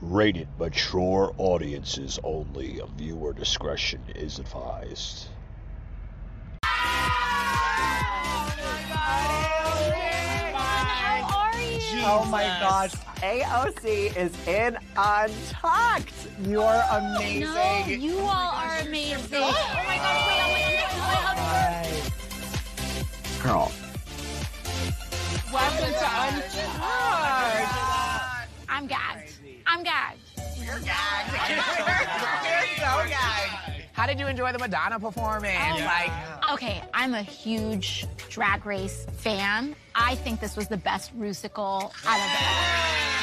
Rated mature audiences only. Viewer discretion is advised. How are you? Oh my gosh. AOC is in Untucked. You're oh, amazing. No, you all are oh amazing. Oh my gosh, wait, oh my gosh, oh my gosh. Girl. Welcome to Untucked. Oh I'm gagged. I'm gagged. You're gagged. You're so gagged. How did you enjoy the Madonna performance? Oh. Like, Okay, I'm a huge drag race fan. I think this was the best Rusical out of it.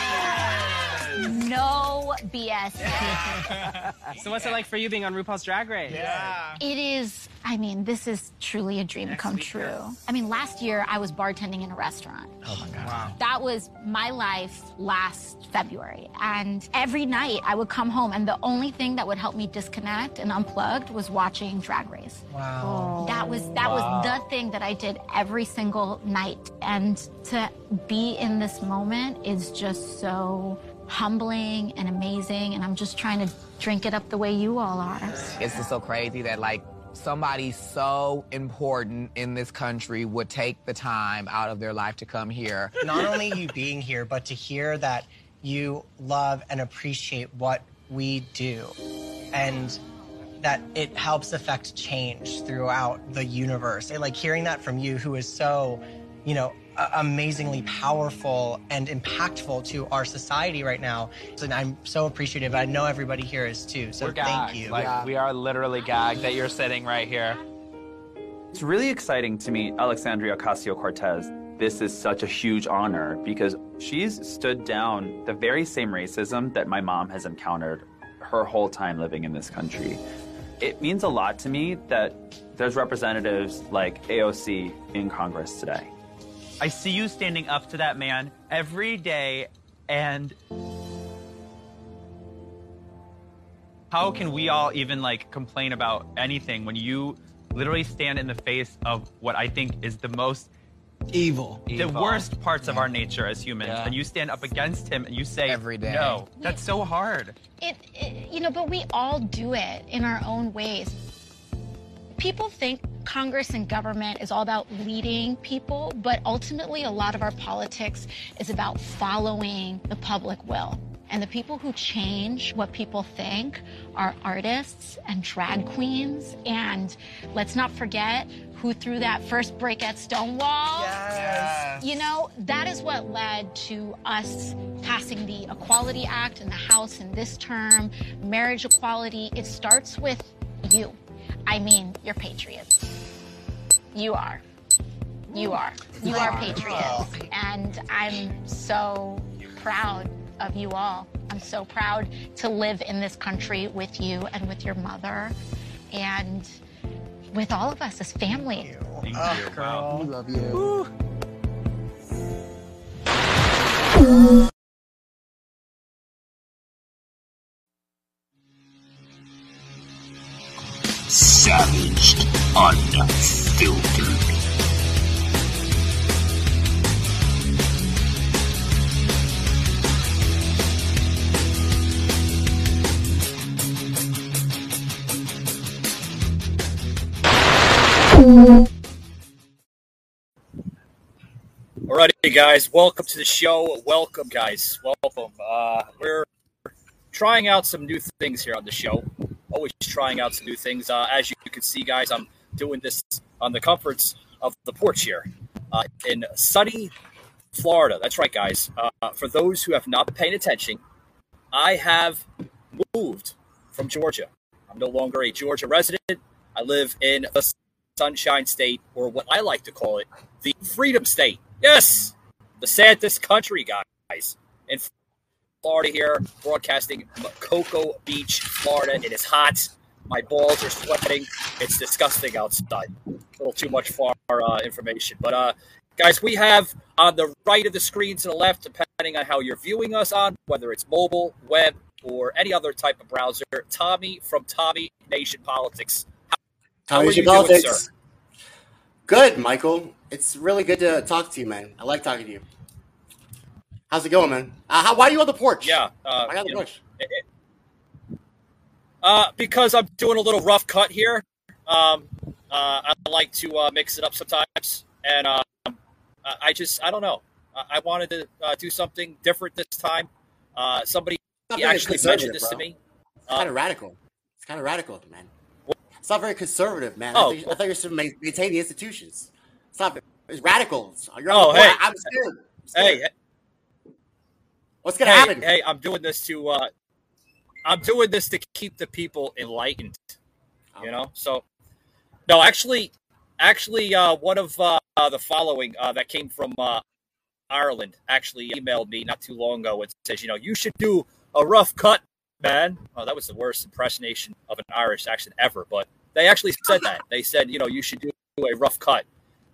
No BS. So what's it like for you being on RuPaul's Drag Race? yeah. It is, I mean, this is truly a dream come true. I mean, last year I was bartending in a restaurant. Oh my God. That was my life last February. And every night I would come home, and the only thing that would help me disconnect and unplugged was watching Drag Race. Wow. That was that was the thing that I did every single night. And to be in this moment is just so humbling and amazing. And I'm just trying to drink it up the way you all are. It's just so crazy that like somebody so important in this country would take the time out of their life to come here. Not only you being here, but to hear that you love and appreciate what we do and that it helps affect change throughout the universe. And, like hearing that from you, who is so, you know, a- amazingly powerful and impactful to our society right now. And I'm so appreciative. I know everybody here is too. So We're thank gagged. you. Like we are literally gagged that you're sitting right here. It's really exciting to meet Alexandria Ocasio Cortez. This is such a huge honor because she's stood down the very same racism that my mom has encountered her whole time living in this country. It means a lot to me that there's representatives like AOC in Congress today. I see you standing up to that man every day, and how can we all even like complain about anything when you literally stand in the face of what I think is the most Evil. the worst parts of our nature as humans, Yeah. and you stand up against him and you say Every day. No, that's so hard. It, it, you know, but we all do it in our own ways. People think Congress and government is all about leading people, but ultimately, a lot of our politics is about following the public will. And the people who change what people think are artists and drag queens. And let's not forget who threw that first brick at Stonewall. Yes. You know, that is what led to us passing the Equality Act in the House in this term, marriage equality. It starts with you. I mean, you're patriots. You are. You are. You are patriots. And I'm so proud of you all. I'm so proud to live in this country with you and with your mother and with all of us as family. Thank Oh, you. girl. We love you. Savaged, unfiltered. Alrighty, guys, welcome to the show. Welcome, guys. Welcome. Uh, we're trying out some new things here on the show. Always trying out some new things. Uh, as you can see, guys, I'm doing this on the comforts of the porch here uh, in sunny Florida. That's right, guys. Uh, for those who have not been paying attention, I have moved from Georgia. I'm no longer a Georgia resident. I live in the Sunshine State, or what I like to call it, the Freedom State. Yes, the saddest country, guys. In Florida here, broadcasting Cocoa Beach, Florida. It is hot. My balls are sweating. It's disgusting outside. A little too much far uh, information. But, uh, guys, we have on the right of the screen to the left, depending on how you're viewing us on, whether it's mobile, web, or any other type of browser, Tommy from Tommy Nation Politics. How Tommy Nation doing, Politics. sir? Good, Michael. It's really good to talk to you, man. I like talking to you. How's it going, man? Uh, how, why are you on the porch? Yeah. Uh, Why on the you know, porch? Uh, because I'm doing a little rough cut here. Um, uh, I like to uh, mix it up sometimes, and um, I I just I don't know. I, I wanted to uh, do something different this time. Uh, somebody It's not very actually mentioned this to me. It's kind of radical. It's kind of radical, man. It's not very conservative, man. Oh. I, thought, I thought you were supposed to maintain the institutions. It's not. It's radical. You're Oh, hey. I'm scared. I'm scared. Hey, what's gonna hey, happen? hey, I'm doing this to uh, I'm doing this to keep the people enlightened. You know, so no, actually, actually, uh, one of uh, the following uh, that came from uh, Ireland actually emailed me not too long ago and says, you know, you should do a rough cut, man. Oh, that was the worst impersonation of an Irish accent ever, but they actually said that. They said, you know, you should do a rough cut,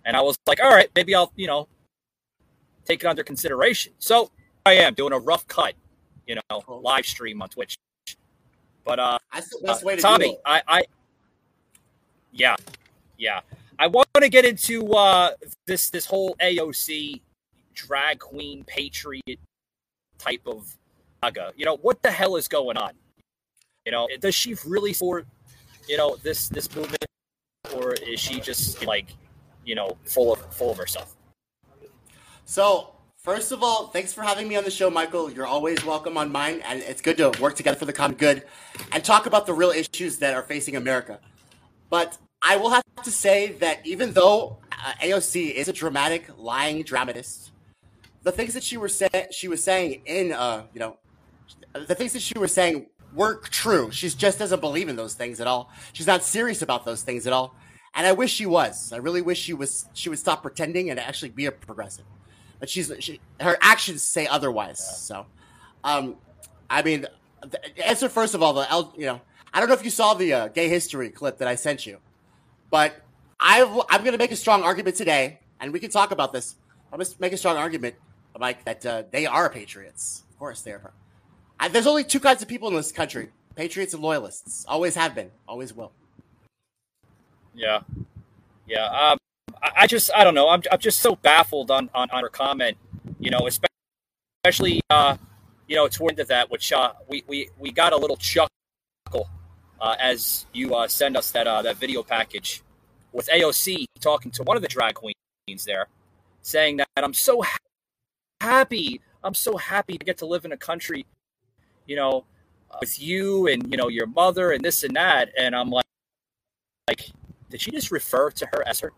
and I was like, all right, maybe I'll, you know, take it under consideration. So I am doing a rough cut, you know, live stream on Twitch. But uh, That's the best uh, way to Tommy, do it. I, I, yeah, yeah, I want to get into uh, this this whole AOC drag queen patriot type of saga. You know, what the hell is going on? You know, does she really for, you know, this this movement, or is she just like, you know, full of full of herself? So, first of all, thanks for having me on the show, Michael. You're always welcome on mine, and it's good to work together for the common good and talk about the real issues that are facing America. But I will have to say that even though uh, AOC is a dramatic, lying dramatist, the things that she were say- she was saying in, uh, you know, the things that she was saying were true. She just doesn't believe in those things at all. She's not serious about those things at all. And I wish she was. I really wish she was. She would stop pretending and actually be a progressive. But she's she, her actions say otherwise. So, um, I mean, the answer first of all, the L, you know, I don't know if you saw the uh, gay history clip that I sent you, but I I'm going to make a strong argument today, and we can talk about this. I'm going to make a strong argument, Mike, that uh, they are patriots. Of course, they are. I, there's only two kinds of people in this country: patriots and loyalists. Always have been, always will. Yeah, yeah. Um, I, I just I don't know. I'm I'm just so baffled on on, on her comment. You know, especially uh, you know toward that which uh, we we we got a little chuckle uh, as you uh, send us that uh, that video package with AOC talking to one of the drag queens there, saying that I'm so ha- happy. I'm so happy to get to live in a country, you know, with you and you know your mother and this and that. And I'm like, like, did she just refer to her as her?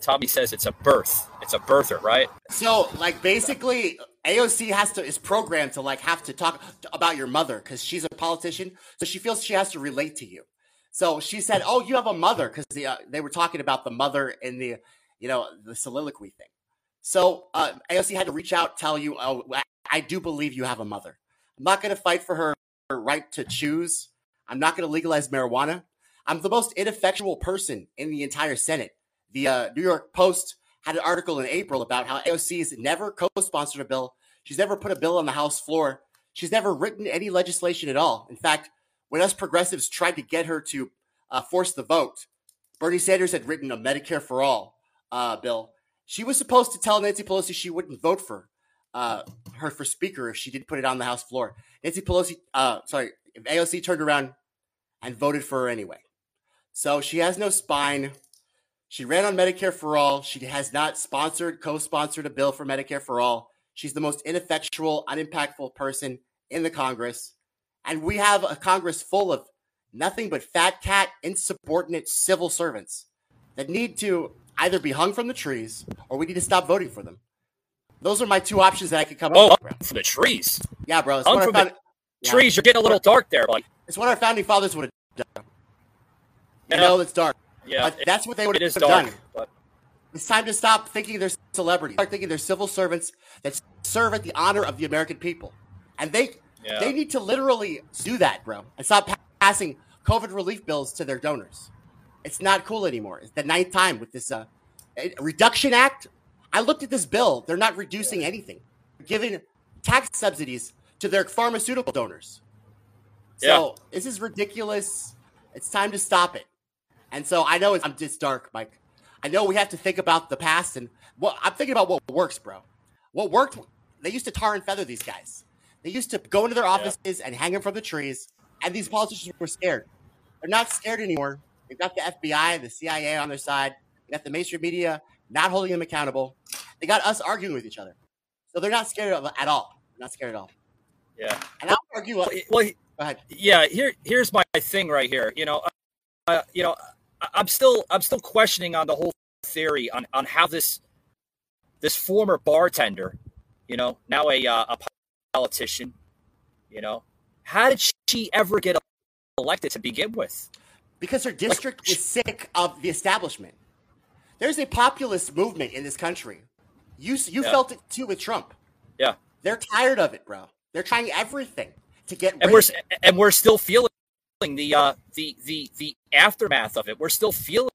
Tommy says it's a birth. It's a birther, right? So, like, basically, AOC has to is programmed to like have to talk about your mother because she's a politician, so she feels she has to relate to you. So she said, "Oh, you have a mother," because the, uh, they were talking about the mother in the, you know, the soliloquy thing. So uh, AOC had to reach out, tell you, "Oh, I- I do believe you have a mother. I'm not going to fight for her, her right to choose. I'm not going to legalize marijuana. I'm the most ineffectual person in the entire Senate." The uh, New York Post had an article in April about how AOC has never co-sponsored a bill. She's never put a bill on the House floor. She's never written any legislation at all. In fact, when us progressives tried to get her to uh, force the vote, Bernie Sanders had written a Medicare for all uh, bill. She was supposed to tell Nancy Pelosi she wouldn't vote for uh, her for speaker if she didn't put it on the House floor. Nancy Pelosi, uh, sorry, AOC turned around and voted for her anyway. So she has no spine. She ran on Medicare for all. She has not sponsored, co sponsored a bill for Medicare for all. She's the most ineffectual, unimpactful person in the Congress. And we have a Congress full of nothing but fat cat, insubordinate civil servants that need to either be hung from the trees or we need to stop voting for them. Those are my two options that I could come Oh, up with. Bro. from the trees. Yeah, bro. It's Hung from the found- yeah. Trees, you're getting a little dark there, buddy. it's what our founding fathers would have done. You Yeah. know, it's dark. Yeah, But that's what they would have dark, done. but It's time to stop thinking they're celebrities. Start thinking they're civil servants that serve at the honor of the American people, and they Yeah. they need to literally do that, bro, and stop pa- passing COVID relief bills to their donors. It's not cool anymore. It's the ninth time with this uh, eh, reduction act. I looked at this bill. They're not reducing anything. They're giving tax subsidies to their pharmaceutical donors. So this is ridiculous. It's time to stop it. And so I know it's, I'm just dark, Mike. I know we have to think about the past and what I'm thinking about what works, bro. What worked they used to tar and feather these guys. They used to go into their offices and hang them from the trees, and these politicians were scared. They're not scared anymore. They've got the FBI, the CIA on their side. They got the mainstream media not holding them accountable. They got us arguing with each other, so they're not scared of at all. Not scared at all. Yeah. And I'll argue. Well, well, Go ahead. yeah. Here, here's my thing right here. You know, uh, you know, I'm still, I'm still questioning on the whole theory on on how this this former bartender, you know, now a uh, a politician, you know, how did she ever get elected to begin with? Because her district is sick of the establishment. There's a populist movement in this country. You you Yeah. felt it too with Trump. Yeah. They're tired of it, bro. They're trying everything to get rid and we're and we're still feeling the uh the the the aftermath of it. We're still feeling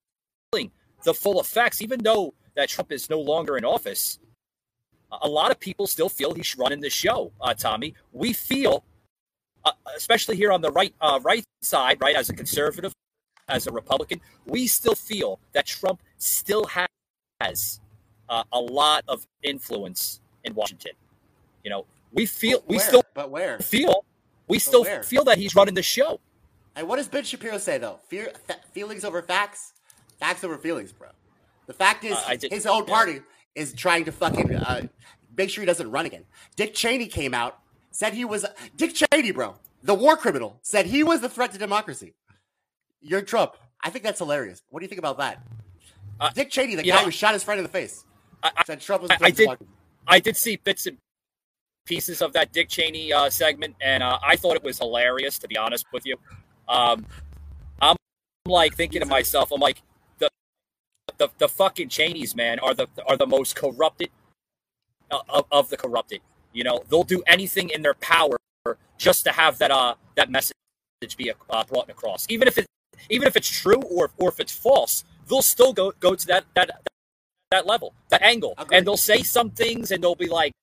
the full effects, even though that Trump is no longer in office. A lot of people still feel he's running the show. Uh, Tommy, we feel, uh, especially here on the right uh, right side, right as a conservative, as a Republican, we still feel that Trump still has uh, a lot of influence in Washington. You know, we feel we where? still But where? feel we still where? feel that he's running the show. And what does Ben Shapiro say though? Fear, fa- feelings over facts, facts over feelings, bro. The fact is, Uh, did- his own yeah. party is trying to fucking uh, make sure he doesn't run again. Dick Cheney came out, said he was Dick Cheney, bro, the war criminal, said he was the threat to democracy. You're Trump. I think that's hilarious. What do you think about that? Uh, Dick Cheney, the you guy who shot his friend in the face, I- said Trump was. I, the I threat to did democracy. I did see bits and pieces of that Dick Cheney uh, segment, and uh, I thought it was hilarious. To be honest with you, um, I'm like thinking to myself, I'm like the the, the fucking Cheneys, man, are the are the most corrupted uh, of, of the corrupted. You know, they'll do anything in their power just to have that uh that message be uh, brought across, even if it even if it's true or or if it's false. They'll still go go to that that that level, that angle, Agreed. and they'll say some things, and they'll be like,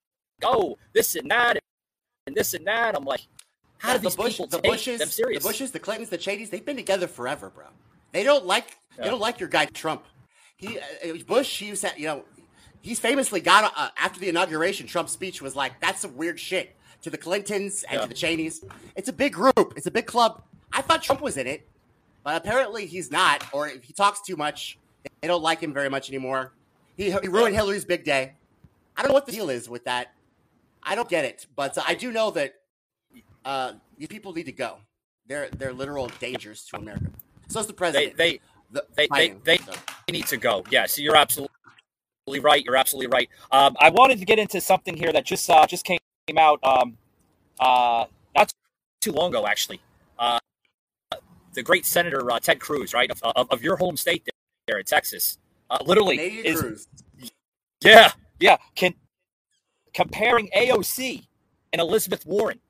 "Oh, this and that, and this and that." I'm like, how Yeah, do these the Bush, people the take Bushes, them serious? the Bushes, the Clintons, the Cheneys, they've been together forever, bro. They don't like they don't like your guy Trump. He uh, Bush, he said, you know, he's famously got uh, after the inauguration. Trump's speech was like, "That's some weird shit." To the Clintons and Yeah. to the Cheneys, it's a big group. It's a big club. I thought Trump was in it, but apparently he's not, or if he talks too much. They don't like him very much anymore. He, he ruined Hillary's big day. I don't know what the deal is with that. I don't get it, but uh, I do know that uh, these people need to go. They're they're literal dangers to America. So is the president. they the, they they, Biden, they so. need to go. Yes, you're absolutely right. You're absolutely right. Um, I wanted to get into something here that just uh, just came out um, uh, not too long ago, actually. Uh, the great Senator uh, Ted Cruz, right, of, of, of your home state there in Texas, uh, literally Canadian is Cruz. Yeah, yeah. Can comparing AOC and Elizabeth Warren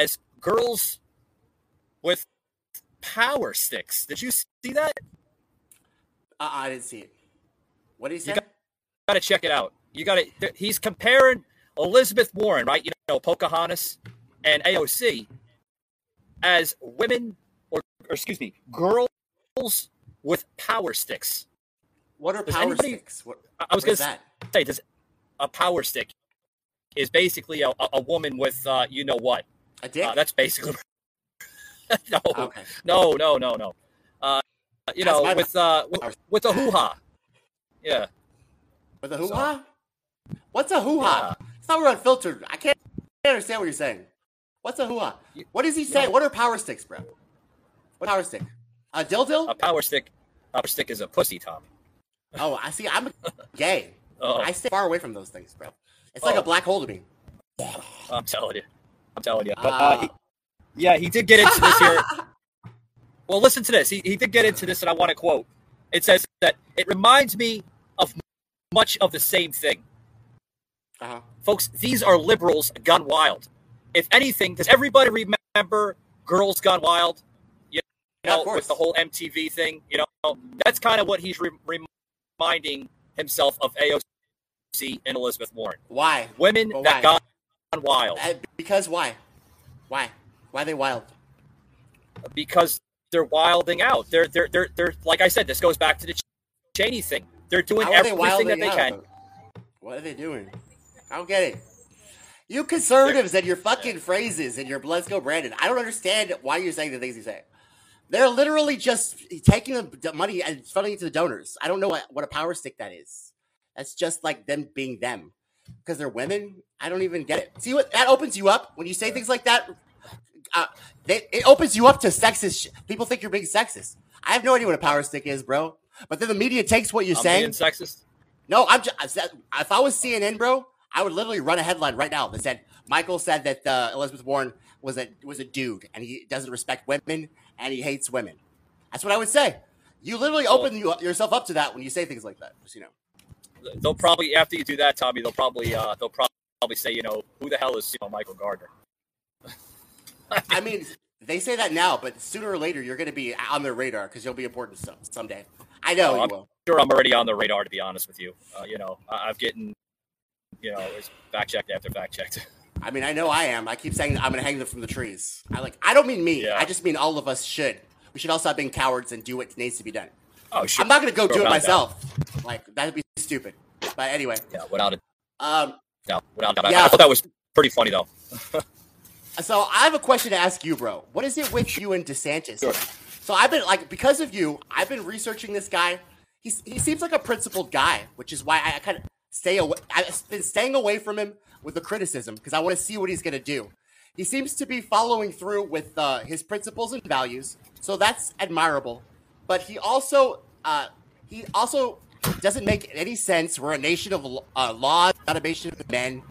as, girls with power sticks. Did you see that? Uh, I didn't see it. What did he say? got- Got to check it out. You got to. He's comparing Elizabeth Warren, right? You know, Pocahontas and AOC as women, or, or excuse me, girls with power sticks. what are does power anybody- sticks? What, I was going to say, does a power stick is basically a, a- a woman with uh, you know what? A dick? Uh, that's basically no, okay. no, no, no, no. Uh, you That's know, with uh, with, with a hoo ha. Yeah, With a hoo ha? What's a hoo ha? It's not real unfiltered. I can't, can't understand what you're saying. What's a hoo ha? What does he say? What are power sticks, bro? What power stick? A dildo? a power stick. Power stick is a pussy, Tom. Oh, I see. I'm gay. Oh. I stay far away from those things, bro. It's like Oh. a black hole to me. I'm telling you, I'm telling you. But uh, he, yeah, he did get into this here. Well, listen to this. He, he did get into this, and I want to quote. It says that it reminds me of much of the same thing. Uh-huh. Folks, these are liberals gone wild. If anything, does everybody remember Girls Gone Wild? You Yeah, know, course. with the whole MTV thing. You know, that's kind of what he's re- reminding himself of AOC and Elizabeth Warren. Why? Women But that why? Wild Uh, because why? Why? Why are they wild? because they're wilding out. They're they're they're they're like I said. This goes back to the Cheney thing. They're doing are they everything that they out? can. What are they doing? I don't get it. You conservatives and your fucking phrases and your let's go Brandon. I don't understand why you're saying the things you say. They're literally just taking the money and funneling it to the donors. I don't know what, what a power stick that is. That's just like them being them. Because they're women. I don't even get it. See what that opens you up when you say things like that. Uh, they, it opens you up to sexist. Sh- People think you're being sexist. I have no idea what a power stick is, bro. But then the media takes what you're I'm saying. being sexist. No, I'm just. If I was CNN, bro, I would literally run a headline right now that said Michael said that uh, Elizabeth Warren was a was a dude and he doesn't respect women and he hates women. That's what I would say. You literally open you, yourself up to that when you say things like that. Just you know. They'll probably after you do that, Tommy. They'll probably uh, they'll probably say, you know, who the hell is you know Michael Gardner? I mean, they say that now, but sooner or later you're going to be on their radar because you'll be important some, someday. I know Oh, you I'm will. sure I'm already on the radar. To be honest with you, uh, you know, I- I've getting, you know, it's fact checked after fact checked. I mean, I know I am. I keep saying I'm going to hang them from the trees. I like. I don't mean me. Yeah. I just mean all of us should. We should all stop being cowards and do what needs to be done. Oh, sure. I'm not going to go do it myself. Like that'd be stupid. But anyway, Yeah, without a um, doubt. Without doubt. I- Yeah. I thought that was pretty funny though. So I have a question to ask you, bro. What is it with you and DeSantis? So I've been like because of you, I've been researching this guy. He's he seems like a principled guy, which is why I, I kind of stay away. I've been staying away from him with the criticism because I want to see what he's gonna do. He seems to be following through with uh, his principles and values, so that's admirable. But he also uh, he also doesn't make any sense. We're a nation of uh, laws, not a nation of men.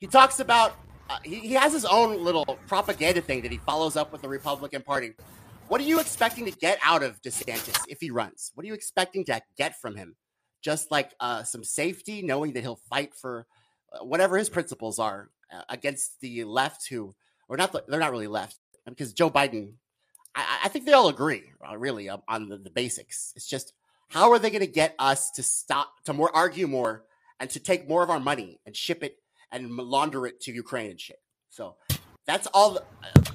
He talks about uh, he, he has his own little propaganda thing that he follows up with the Republican Party. What are you expecting to get out of DeSantis if he runs? What are you expecting to get from him? Just like uh, some safety, knowing that he'll fight for uh, whatever his principles are uh, against the left, who or not, the, they're not really left because Joe Biden. I, I think they all agree, uh, really, um, on the, the basics. It's just how are they going to get us to stop to more argue more and to take more of our money and ship it and launder it to Ukraine and shit. So that's all. The,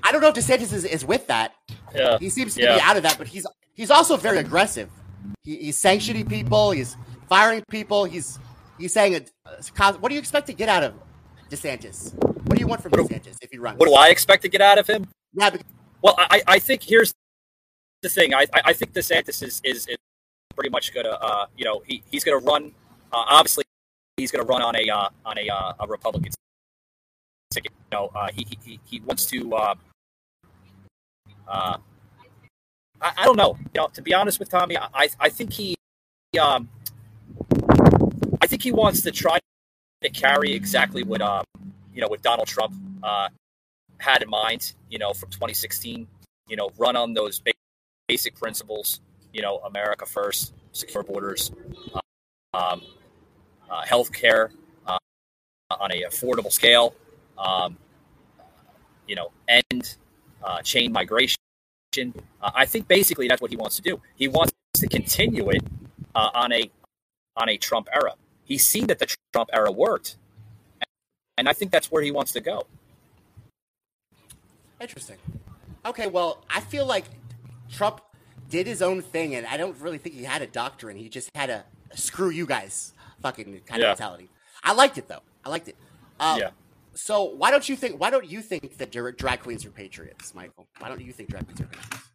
I don't know if DeSantis is, is with that. Yeah. He seems to Yeah. be out of that, but he's he's also very aggressive. He, he's sanctioning people. He's firing people. He's he's saying, uh, "What do you expect to get out of DeSantis? What do you want from DeSantis if he runs?" What do I expect to get out of him? Yeah, because, Well, I, I think here's the thing. I, I think DeSantis is, is, is pretty much gonna, uh, you know, he, he's gonna run. Uh, obviously, he's gonna run on a uh, on a uh, a Republican ticket. You know, uh, he, he he wants to. Uh, uh, I, I don't know. You know, to be honest with Tommy, I I think he, um, I think he wants to try to carry exactly what um, you know, what Donald Trump uh, had in mind. You know, from 2016 you know, run on those basic principles, you know, America first, secure borders, um, uh, healthcare uh, on a affordable scale, um, you know, end uh, chain migration. Uh, I think basically that's what he wants to do. He wants to continue it uh, on a on a Trump era. He's seen that the Trump era worked, and I think that's where he wants to go. Interesting. Okay, well, I feel like Trump did his own thing, and I don't really think he had a doctrine. He just had a screw you guys fucking kind Yeah. of mentality. I liked it though. I liked it. Uh, Yeah. So why don't you think? Why don't you think that dra- drag queens are patriots, Michael? Why don't you think drag queens are patriots?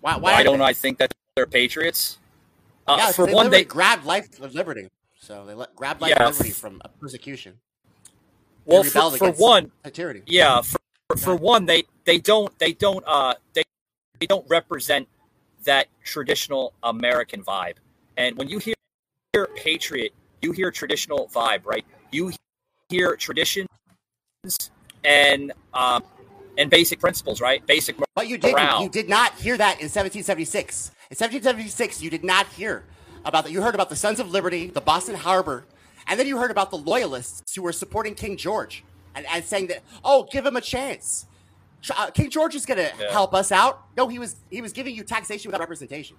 Why? Why, are don't they? I think that they're patriots? Uh, yeah, for one, they grabbed life of liberty. So they let, grabbed life Yeah, liberty from persecution. well for, for one, tyranny. yeah, for, for, for one, they they don't they don't uh they they don't represent that traditional American vibe. And when you hear, hear patriot, you hear traditional vibe, right? You hear traditions and um and basic principles, right? Basic But you didn't. You did not hear that in 1776. In 1776, you did not hear about that. You heard about the Sons of Liberty, the Boston Harbor, and then you heard about the Loyalists who were supporting King George and, and saying that, oh, give him a chance. Uh, King George is going to Yeah. help us out. No, he was he was giving you taxation without representation.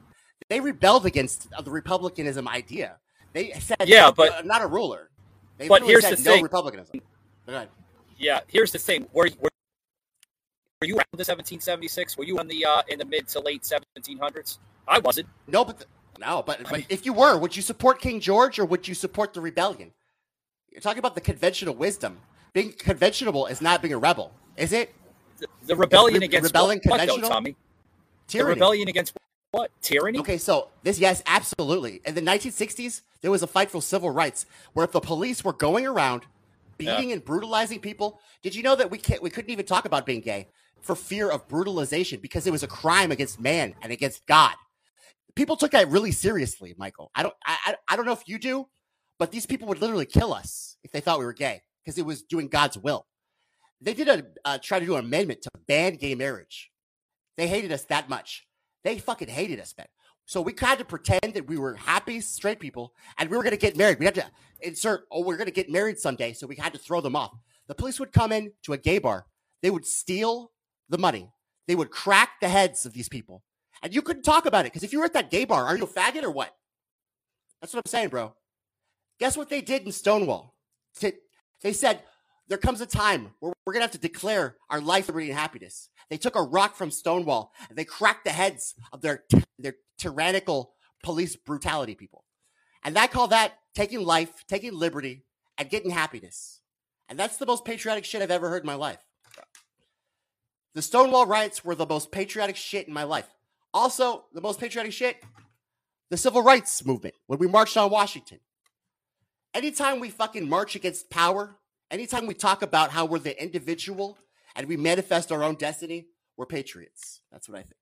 They rebelled against the republicanism idea. They said, Yeah, but- uh, not a ruler. They but here's said the no thing. republicanism. Yeah, here's the thing. Were, were, were you around the 1776? Were you in the uh, in the mid to late 1700s? I wasn't. No, but the, no, but but if you were, would you support King George or would you support the rebellion? You're talking about the conventional wisdom. Being conventional is not being a rebel, is it? The, the rebellion Re- against rebelling what, what though, conventional? Tommy? The rebellion against what? Tyranny? Okay, so this, yes, absolutely. In the 1960s, there was a fight for civil rights where if the police were going around beating and brutalizing people, did you know that we can't, we couldn't even talk about being gay for fear of brutalization because it was a crime against man and against God. People took that really seriously, Michael. I don't, I, I don't know if you do, but these people would literally kill us if they thought we were gay because it was doing God's will. They did a uh, try to do an amendment to ban gay marriage. They hated us that much. They fucking hated us, man. So we had to pretend that we were happy straight people and we were going to get married. We had to insert, oh, we're going to get married someday. So we had to throw them off. The police would come in to a gay bar. They would steal the money. They would crack the heads of these people. And you couldn't talk about it because if you were at that gay bar, are you a faggot or what? That's what I'm saying, bro. Guess what they did in Stonewall? They- They said, there comes a time where we're going to have to declare our life, liberty, and happiness. They took a rock from Stonewall and they cracked the heads of their, their tyrannical police brutality people. And I call that taking life, taking liberty, and getting happiness. And that's the most patriotic shit I've ever heard in my life. The Stonewall riots were the most patriotic shit in my life. Also, the most patriotic shit, the civil rights movement when we marched on Washington. Anytime we fucking march against power, anytime we talk about how we're the individual and we manifest our own destiny, we're patriots. That's what I think.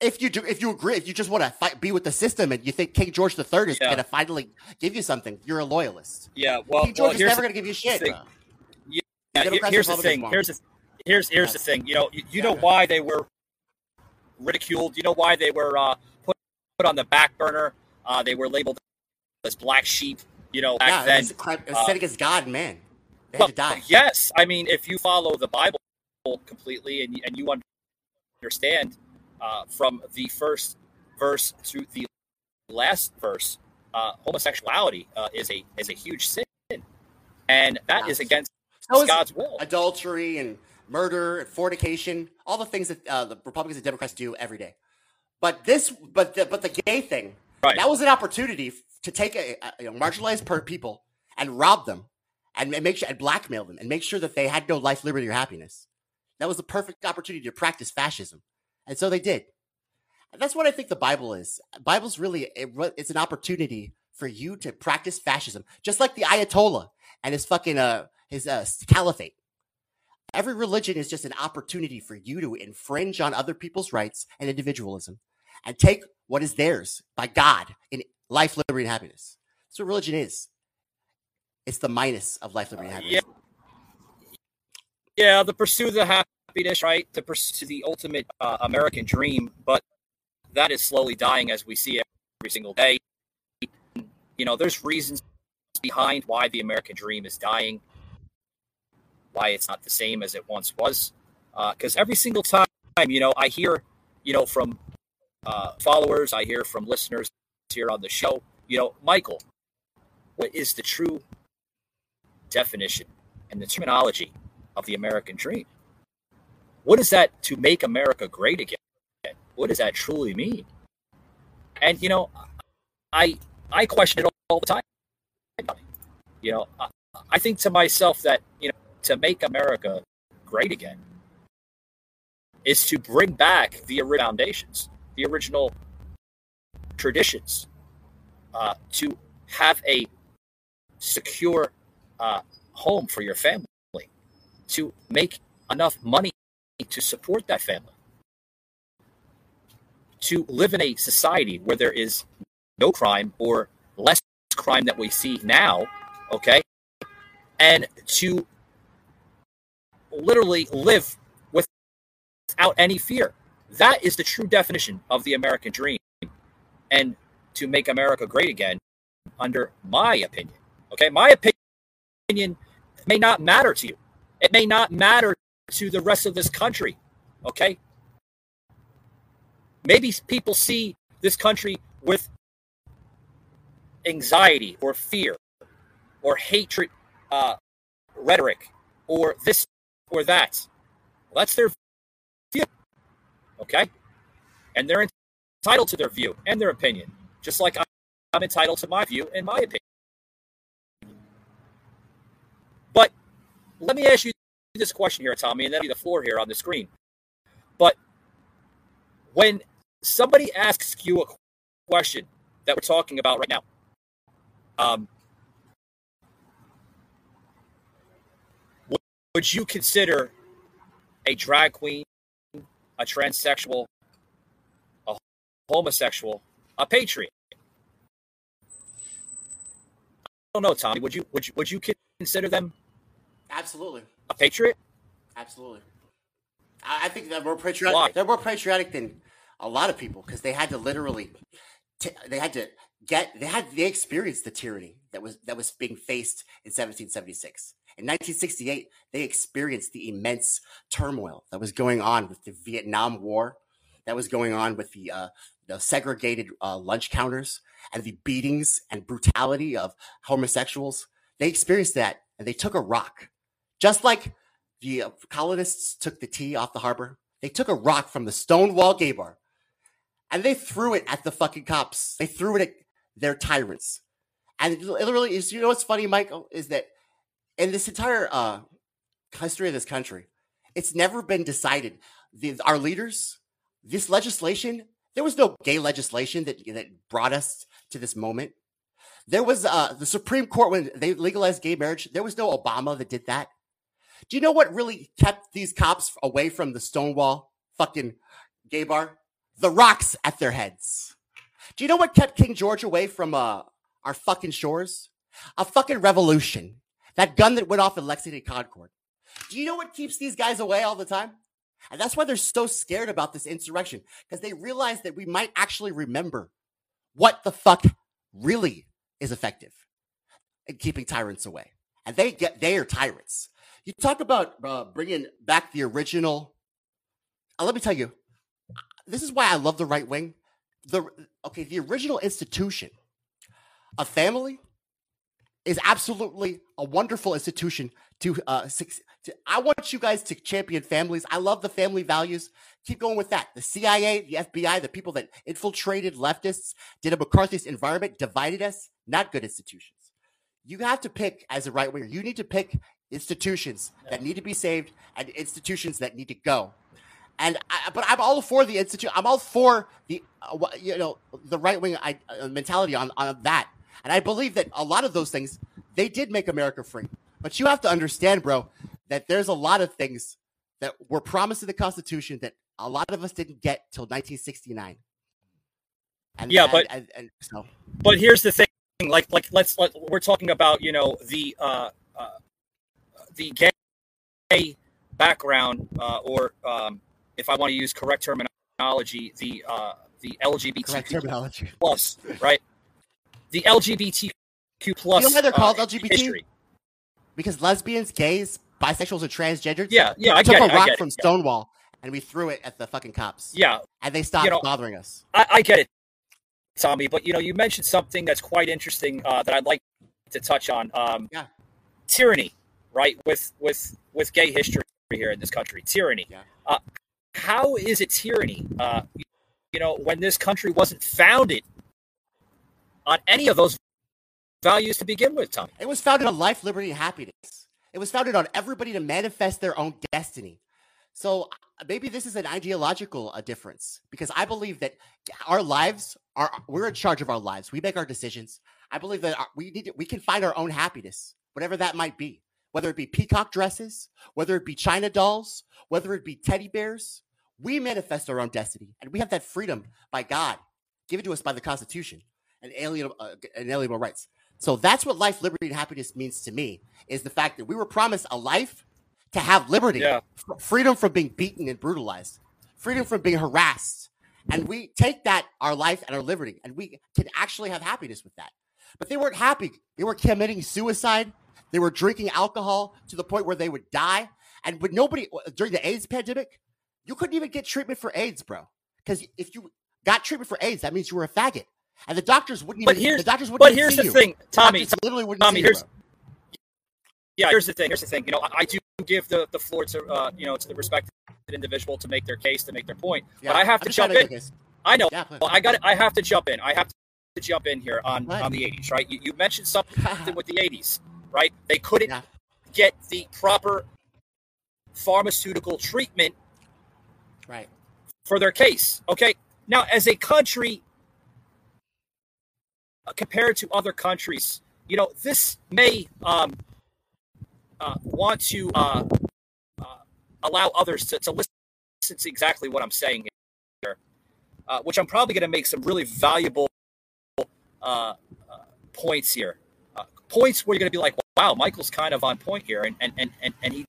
If you do, if you agree, if you just want to fight, be with the system, and you think King George III is Yeah. going to finally give you something, you're a loyalist. Yeah, well, King George well, is never going to give you shit. thing. Yeah, here- here's the thing. Here's the here's here's the thing. You know, you, you know why they were ridiculed. You know why they were uh, put put on the back burner. Uh, they were labeled as black sheep. You know, back yeah, then. it was, a crime, it was uh, set against God and man. They had to die. Yes, I mean, if you follow the Bible completely and, and you understand uh, from the first verse to the last verse, uh, homosexuality uh, is a is a huge sin, and that is against So God's will. adultery and murder and fornication, all the things that uh, the Republicans and Democrats do every day. But this, but the, but the gay thing, Right. that was an opportunity to take a, a you know, marginalized per people and rob them and, make sure and blackmail them and make sure that they had no life, liberty, or happiness. That was the perfect opportunity to practice fascism, and so they did. And that's what I think the Bible is. Bible's really it, it's an opportunity for you to practice fascism, just like the Ayatollah and his fucking uh his uh caliphate. Every religion is just an opportunity for you to infringe on other people's rights and individualism and take what is theirs by God in life, liberty, and happiness. That's what religion is. It's the minus of life, liberty, and happiness. yeah. Yeah, the pursuit of the happiness, right? To pursue the ultimate uh, American dream, but that is slowly dying as we see every single day. You know, there's reasons behind why the American dream is dying, why it's not the same as it once was. Because every single time, you know, I hear, you know, from uh, followers, I hear from listeners here on the show, you know, Michael, what is the true definition and the terminology of the American dream? What is that to make America great again? What does that truly mean? And you know, I I question it all the time. You know, I, I think to myself that you know to make America great again is to bring back the original foundations, the original traditions, uh, to have a secure uh, home for your family, to make enough money to support that family, to live in a society where there is no crime or less crime that we see now, okay, and to literally live without any fear. That is the true definition of the American dream. And to make America great again, under my opinion, okay, my opinion may not matter to you. It may not matter to the rest of this country, okay? Maybe people see this country with anxiety or fear or hatred uh, rhetoric or this or that. Well, that's their view, okay? And they're entitled to their view and their opinion, just like I'm entitled to my view and my opinion. But let me ask you this question here, Tommy, and then the floor here on the screen. But when somebody asks you a question that we're talking about right now, um, would, you consider a drag queen, a transsexual, homosexual, a patriot? I don't know, Tommy. Would you would you would you consider them Absolutely. a patriot? Absolutely. I I think they're more patriotic. Why? They're more patriotic than a lot of people because they had to literally, t- they had to get, they had, they experienced the tyranny that was that was being faced in 1776. In 1968, they experienced the immense turmoil that was going on with the Vietnam War, that was going on with the uh, the segregated uh, lunch counters and the beatings and brutality of homosexuals. They experienced that, and they took a rock, just like the uh, colonists took the tea off the harbor. They took a rock from the Stonewall Gay Bar and they threw it at the fucking cops. They threw it at their tyrants. And it literally is, you know what's funny, Michael, is that in this entire uh, history of this country, it's never been decided. The, our leaders, this legislation, there was no gay legislation that, that brought us to this moment. There was uh, the Supreme Court when they legalized gay marriage. There was no Obama that did that. Do you know what really kept these cops away from the Stonewall fucking gay bar? The rocks at their heads. Do you know what kept King George away from uh, our fucking shores? A fucking revolution. That gun that went off in Lexington Concord. Do you know what keeps these guys away all the time? And that's why they're so scared about this insurrection because they realize that we might actually remember what the fuck really is effective in keeping tyrants away. And they get they are tyrants. You talk about uh, bringing back the original. Uh, let me tell you, this is why I love the right wing. The okay, the original institution, a family, is absolutely a wonderful institution to uh. To, I want you guys to champion families. I love the family values. Keep going with that. The CIA, the FBI, the people that infiltrated leftists, did a McCarthy's environment, divided us. Not good institutions. You have to pick as a right winger. You need to pick institutions that need to be saved and institutions that need to go. And I, but I'm all for the institute. I'm all for the uh, you know the right wing uh, mentality on on that. And I believe that a lot of those things they did make America free. But you have to understand, bro, that there's a lot of things that were promised in the Constitution that a lot of us didn't get till 1969. And Yeah, and- but- and, and so But here's the thing, like like let's let we're talking about you know the uh, uh, the gay background uh, or um, if I want to use correct terminology, the uh, the LGBTQ terminology. plus, right? The LGBTQ plus. You know why they're called uh, LGBT? History. because lesbians, gays, bisexuals, and transgenders. Yeah, yeah, I took a it, rock get it, from yeah. Stonewall and we threw it at the fucking cops. Yeah, and they stopped You know, bothering us. I, I get it, Tommy. But you know, you mentioned something that's quite interesting uh, that I'd like to touch on. Um, Yeah. tyranny, right? With with with gay history here in this country, tyranny. Yeah. Uh, how is it tyranny? Uh, you know, when this country wasn't founded on any of those values to begin with, Tommy. It was founded on life, liberty, and happiness. It was founded on everybody to manifest their own destiny. So uh, maybe this is an ideological uh, difference because I believe that our lives are we're in charge of our lives. We make our decisions. I believe that our, we need to, we can find our own happiness, whatever that might be. Whether it be peacock dresses, whether it be china dolls, whether it be teddy bears, we manifest our own destiny, and we have that freedom by God, given to us by the Constitution and alien uh, inalienable rights. So that's what life, liberty, and happiness means to me is the fact that we were promised a life to have liberty, Yeah. f- freedom from being beaten and brutalized, freedom from being harassed. And we take that, our life and our liberty, and we can actually have happiness with that. But they weren't happy. They were committing suicide. They were drinking alcohol to the point where they would die. And with nobody during the AIDS pandemic, you couldn't even get treatment for AIDS, bro. Because if you got treatment for AIDS, that means you were a faggot. And the doctors wouldn't But even. here's the doctors wouldn't but here's the you. thing, Tommy. doctors literally wouldn't Tommy, you, here's bro. yeah. Here's the thing. Here's the thing. You know, I, I do give the, the floor to uh, you know to the respected individual to make their case to make their point. Yeah, but I have I'm to jump in. I know. Yeah. Well, I got. I have to jump in. I have to jump in here on on the '80s, right? You, you mentioned something with the '80s, right? They couldn't Yeah. get the proper pharmaceutical treatment Right. for their case. Okay. Now, as a country, compared to other countries, you know, this may um, uh, want to uh, uh, allow others to, to listen to exactly what I'm saying here, uh, which I'm probably going to make some really valuable uh, uh, points here. Points where you're going to be like, wow, Michael's kind of on point here, and, and, and, and, he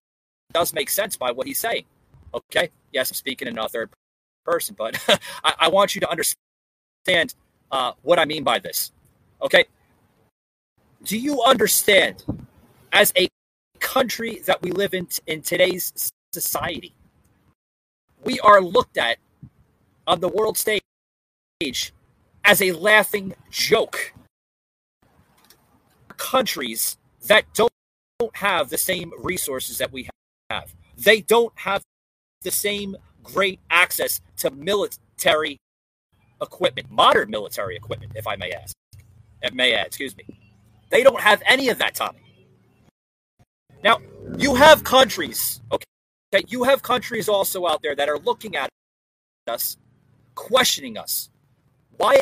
does make sense by what he's saying. Okay. Yes, I'm speaking in a third person, but I, I want you to understand what I mean by this. Okay. Do you understand, as a country that we live in in today's society, we are looked at on the world stage as a laughing joke. Countries that don't have the same resources that we have, they don't have the same great access to military equipment, modern military equipment, if I may ask, if may add, excuse me. They don't have any of that, Tommy. Now, you have countries, okay, that you have countries also out there that are looking at us, questioning us. Why,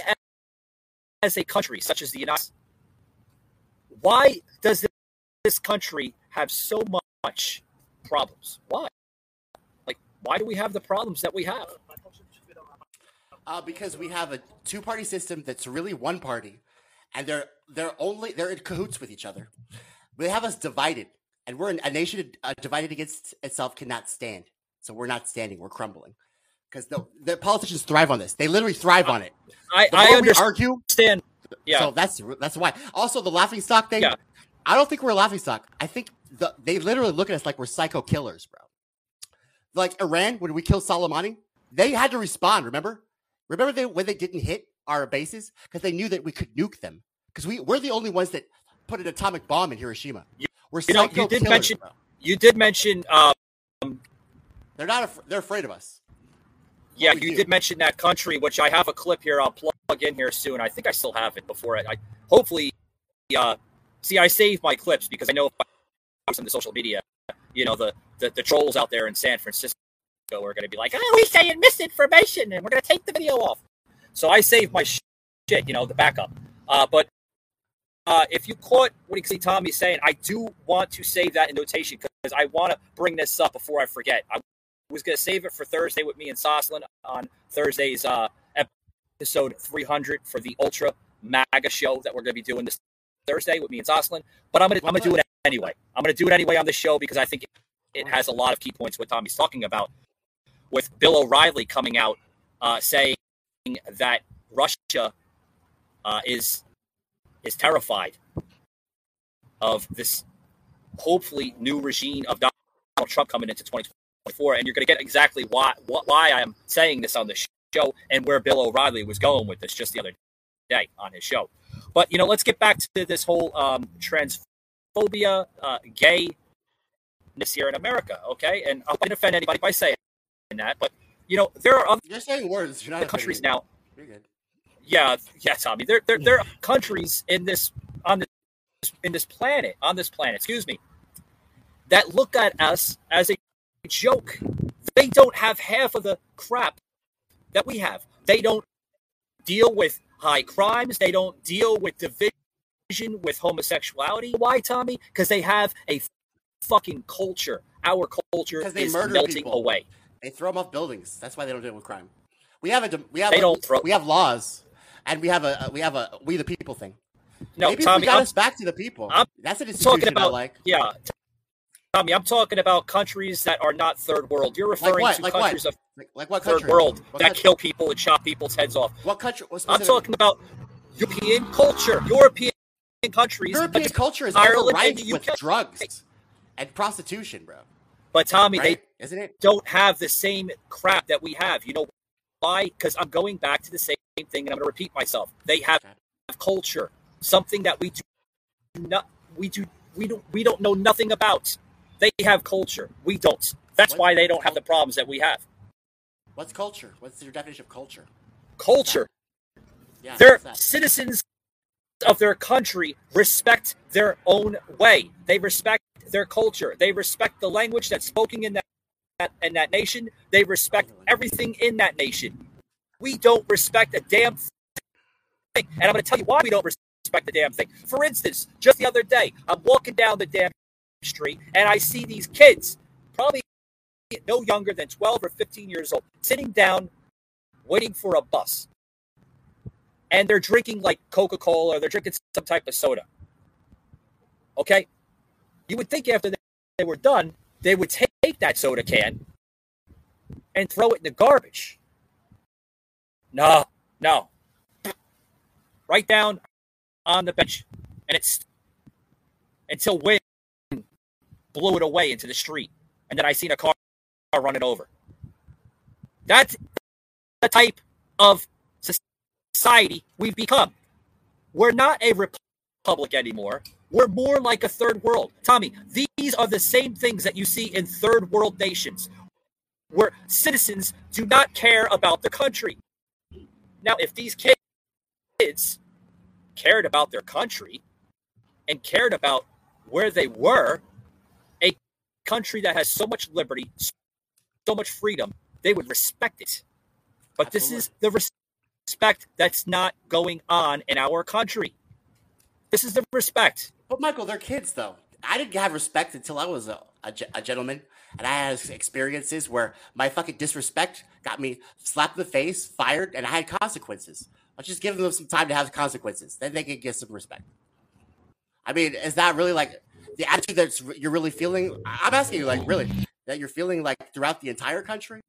as a country such as the United States, why does this country have so much problems? Why? Like, why do we have the problems that we have? Uh, because we have a two-party system that's really one party, and they're they're only they're in cahoots with each other. They have us divided, and we're in, a nation uh, divided against itself cannot stand. So we're not standing; we're crumbling. Because the, the politicians thrive on this. They literally thrive on it. I, The I understand. argue. Yeah. So that's that's why. Also, the laughing stock thing. Yeah. I don't think we're a laughing stock. I think the, they literally look at us like we're psycho killers, bro. Like Iran, when we killed Soleimani, they had to respond. Remember? Remember they, when they didn't hit our bases because they knew that we could nuke them. Because we we're the only ones that put an atomic bomb in Hiroshima. We're You know, you did killers, mention. bro. You did mention. Um, They're not. Af- they're afraid of us. yeah, you do. did mention that country, which I have a clip here. I'll plug in here soon. I think I still have it before I, I hopefully. Uh, see, I save my clips because I know if I post them to social media, you know, the, the the trolls out there in San Francisco are going to be like, "Oh, he's saying misinformation, and we're going to take the video off." So I save my shit, you know, the backup. Uh, but uh, if you caught what you see Tommy saying, I do want to save that in notation because I want to bring this up before I forget. I was going to save it for Thursday with me and Soslin on Thursday's uh, episode 300 for the Ultra MAGA show that we're going to be doing this Thursday with me and Soslin. But I'm going to I'm going to do it anyway. I'm going to do it anyway on the show because I think it has a lot of key points what Tommy's talking about. With Bill O'Reilly coming out uh, saying that Russia uh, is is terrified of this hopefully new regime of Donald Trump coming into 2024, and you're going to get exactly why why I'm saying this on the show and where Bill O'Reilly was going with this just the other day on his show. But you know, let's get back to this whole um, transphobia, uh, gayness here in America, okay? And I won't offend anybody by saying that, but you know, there are other You're saying words. You're not countries offending now. You're good. Yeah, yeah, Tommy. There, there, there hmm. are countries in this on this in this planet on this planet. Excuse me, that look at us as a joke. They don't have half of the crap that we have. They don't deal with high crimes. They don't deal with division with homosexuality. Why, Tommy? Because they have a fucking culture. Our culture they is melting people. away. They throw them off buildings. That's why they don't deal with crime. We have a we have a, throw- we have laws, and we have a we have a we the people thing. No, Maybe Tommy, we got I'm- us back to the people. I'm That's an institution talking about I like. yeah tommy i'm talking about countries that are not third world you're referring what? to Like what? countries of Like, like what third country? world What that country? kill people and chop people's heads off What country? What i'm talking about european culture european countries European culture is Ireland with drugs and prostitution, bro. but tommy Right? they Isn't it? don't have the same crap that we have you know why because i'm going back to the same thing and i'm going to repeat myself they have culture something that we do not we do we don't we don't know nothing about they have culture we don't that's What- why they don't have the problems that we have What's culture? What's your definition of culture? culture Yeah, they're citizens of their country respect their own way. They respect their culture. They respect the language that's spoken in that, that in that nation. They respect everything in that nation. We don't respect a damn thing. And I'm going to tell you why we don't respect the damn thing. For instance, just the other day, I'm walking down the damn street and I see these kids, probably no younger than 12 or 15 years old, sitting down waiting for a bus. And they're drinking like Coca Cola or they're drinking some type of soda. Okay? You would think after they were done, they would take that soda can and throw it in the garbage. No, no. Right down on the bench. And it's until wind blew it away into the street. And then I seen a car run it over. That's the type of society we've become. We're not a republic anymore. We're more like a third world. Tommy, these are the same things that you see in third world nations where citizens do not care about their country. Now, if these kids cared about their country and cared about where they were, a country that has so much liberty, so much freedom, they would respect it. But Absolutely. this is the respect that's not going on in our country. This is the respect. But Michael, they're kids though. I didn't have respect until I was a, a, a gentleman, and I had experiences where my fucking disrespect got me slapped in the face, fired, and I had consequences. Let's just give them some time to have consequences. Then they can get some respect. I mean, is that really like the attitude that you're really feeling? I'm asking you, like, really, that you're feeling like throughout the entire country?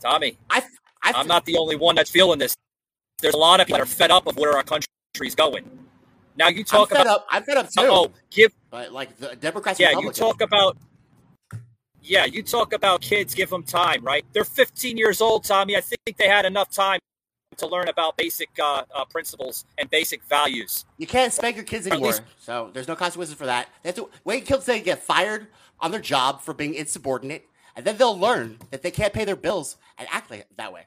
Tommy, I, I, I'm not the only one that's feeling this. There's a lot of people that are fed up of where our country's going. Now you talk I'm about. Up. I'm fed up too. Oh, give. But like the Democrats. Yeah, you talk about. Yeah, you talk about kids. Give them time, right? They're 15 years old, Tommy. I think they had enough time to learn about basic uh, uh, principles and basic values. You can't spank your kids anymore, least, so there's no consequences for that. They have to wait until they get fired on their job for being insubordinate, and then they'll learn that they can't pay their bills and act like that way,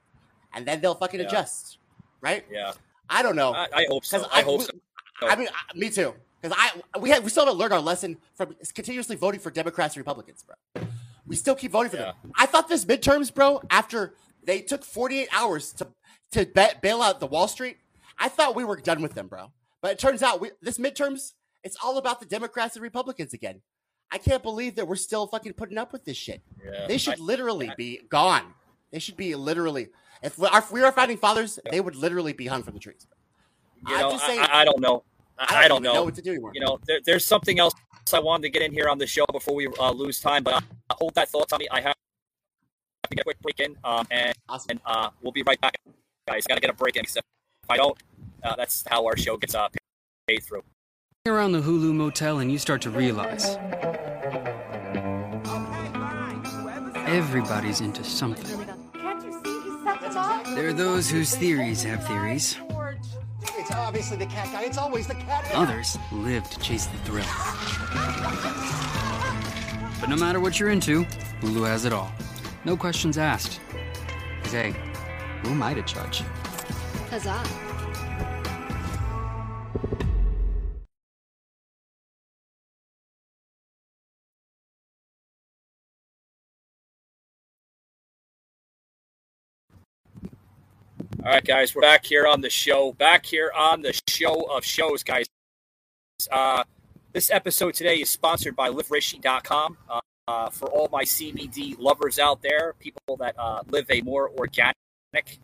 and then they'll fucking yeah. adjust, right? Yeah. I don't know. I, I hope so. I, I hope so. Oh. I mean, I, me too. Because I we have we still haven't learned our lesson from continuously voting for Democrats and Republicans, bro. We still keep voting for yeah. them. I thought this midterms, bro, after they took 48 hours to to be- bail out the Wall Street, I thought we were done with them, bro. But it turns out we, this midterms, it's all about the Democrats and Republicans again. I can't believe that we're still fucking putting up with this shit. Yeah, they should I, literally I, be gone. They should be literally. If we are, if we are founding fathers, yeah. they would literally be hung from the trees. You know, saying, I, I, don't know. I, don't, know. know. what to do anymore. You know, there, there's something else I wanted to get in here on the show before we uh, lose time, but uh, hold that thought, Tommy. I have to get a quick break in, um, and, awesome. and uh, we'll be right back, guys. Got to get a break in. Except if I don't, uh, that's how our show gets uh, paid through. Around the Hulu Motel, and you start to realize everybody's into something. There are those whose theories have theories. It's obviously the cat guy. It's always the cat guy. Others live to chase the thrill. But no matter what you're into, Hulu has it all. No questions asked. Cause hey, who am I to judge? Huzzah. All right, guys, we're back here on the show. Back here on the show of shows, guys. Uh, this episode today is sponsored by LiveRishi.com. Uh, uh, for all my CBD lovers out there, people that uh, live a more organic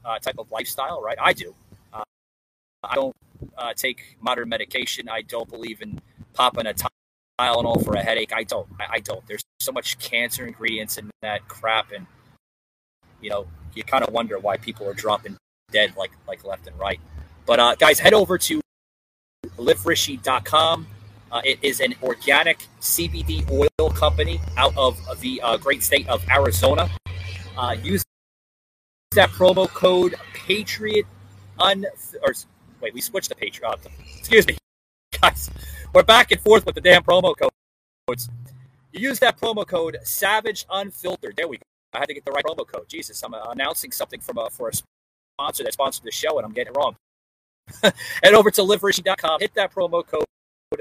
uh, type of lifestyle, right? I do. Uh, I don't uh, take modern medication. I don't believe in popping a Tylenol for a headache. I don't. I, I don't. There's so much cancer ingredients in that crap, and you know, you kind of wonder why people are dropping dead like like left and right. But uh, guys, head over to liverishi.com. Uh, it is an organic CBD oil company out of the uh, great state of Arizona. Uh, use that promo code Patriot Un or wait, we switched the Patriot. Uh, excuse me, guys. We're back and forth with the damn promo codes. You use that promo code Savage Unfiltered. There we go. I had to get the right promo code. Jesus, I'm uh, announcing something from a for a sponsor that sponsored the show, and I'm getting it wrong. Head over to liverishi.com, hit that promo code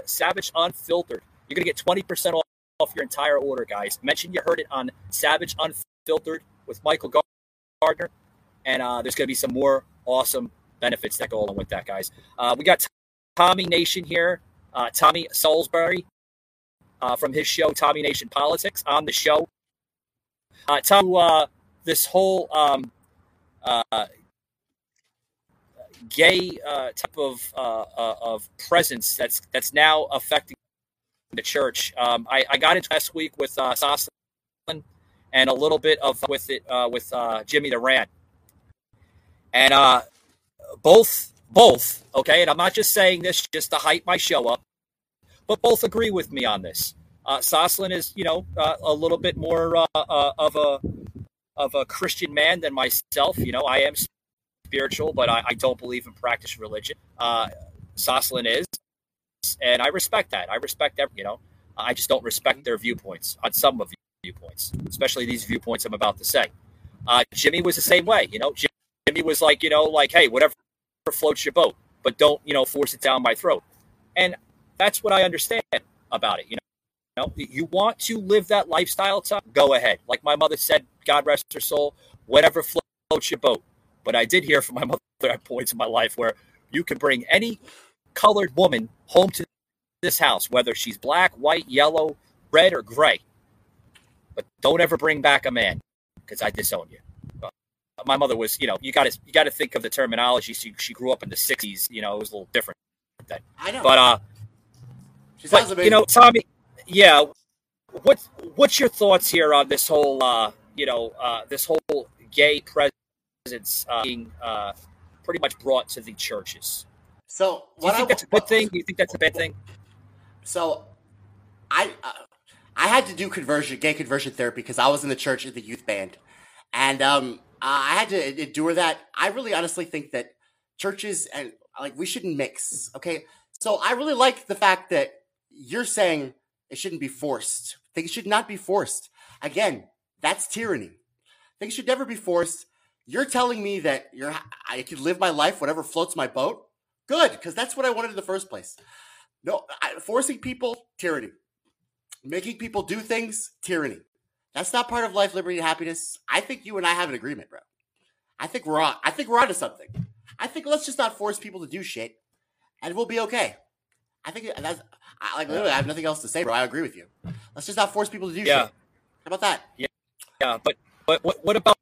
Savage Unfiltered. You're going to get 20% off, your entire order, guys. Mention you heard it on Savage Unfiltered with Michael Gardner. And uh, there's going to be some more awesome benefits that go along with that, guys. Uh, we got Tommy Nation here, uh, Tommy Saulsberry uh, from his show, Tommy Nation Politics, on the show. Uh, Tom, uh, this whole um, gay uh, type of uh, uh, of presence that's that's now affecting the church. Um, I, I got into last week with uh, Soslin and a little bit of with it uh, with uh, Jimmy Rant, and both both okay. And I'm not just saying this just to hype my show up, but both agree with me on this. Uh, Soslin is you know a little bit more of a of a Christian man than myself. You know, I am spiritual, but I, I don't believe in practice religion. Uh, Soslin is, and I respect that. I respect every, you know, I just don't respect their viewpoints on some of the viewpoints, especially these viewpoints I'm about to say. Uh, Jimmy was the same way, you know. Jimmy was like, you know, like, hey, whatever floats your boat, but don't, you know, force it down my throat. And that's what I understand about it, you know. You, know, you want to live that lifestyle, to go ahead. Like my mother said, God rest her soul, whatever floats your boat. But I did hear from my mother at points in my life where you can bring any colored woman home to this house, whether she's black, white, yellow, red, or gray. But don't ever bring back a man because I disown you. Uh, my mother was, you know, you got to you got to think of the terminology. She she grew up in the '60s. You know, it was a little different then. I know. But uh, She but, sounds amazing. you know, Tommy, yeah. What what's your thoughts here on this whole, uh, you know, uh, this whole gay presence uh, being uh, pretty much brought to the churches? So Do you think I, that's a good thing? Do you think that's a bad thing? So, I uh, I had to do conversion, gay conversion therapy because I was in the church in the youth band, and um, I had to endure that. I really honestly think that churches and like we shouldn't mix. Okay, so I really like the fact that you're saying it shouldn't be forced. Things should not be forced. Again, that's tyranny. Things should never be forced. You're telling me that you're I can live my life whatever floats my boat. Good, because that's what I wanted in the first place. No, I, forcing people, tyranny. Making people do things, tyranny. That's not part of life, liberty, and happiness. I think you and I have an agreement, bro. I think we're on. I think we're onto something. I think let's just not force people to do shit, and we'll be okay. I think that's I, like literally. I have nothing else to say, bro. I agree with you. Let's just not force people to do Yeah. shit. How about that? Yeah, yeah. But but what what about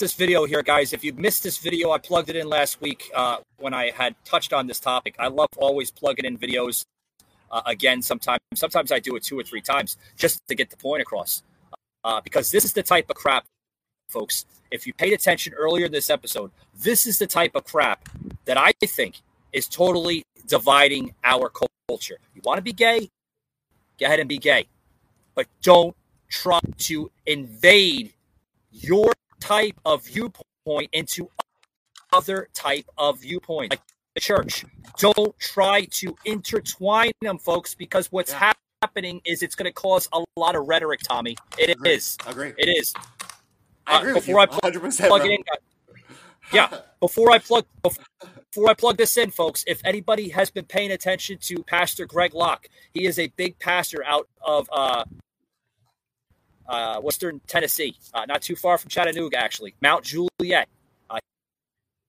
this video here, guys? If you missed this video, I plugged it in last week uh, when I had touched on this topic. I love always plugging in videos uh, again. Sometimes sometimes I do it two or three times just to get the point across. Uh, because this is the type of crap, folks. If you paid attention earlier in this episode, this is the type of crap that I think is totally dividing our culture. You want to be gay? Go ahead and be gay. But don't try to invade your type of viewpoint into other type of viewpoint, like the church. Don't try to intertwine them, folks, because what's happening is it's going to cause a lot of rhetoric, Tommy. It is. Agree. It is. I Uh, agree with before. I plug, 100%, plug it in, yeah. Before I plug before I plug this in, folks, if anybody has been paying attention to Pastor Greg Locke, he is a big pastor out of uh, uh, Western Tennessee, uh, not too far from Chattanooga, actually, Mount Juliet. Uh,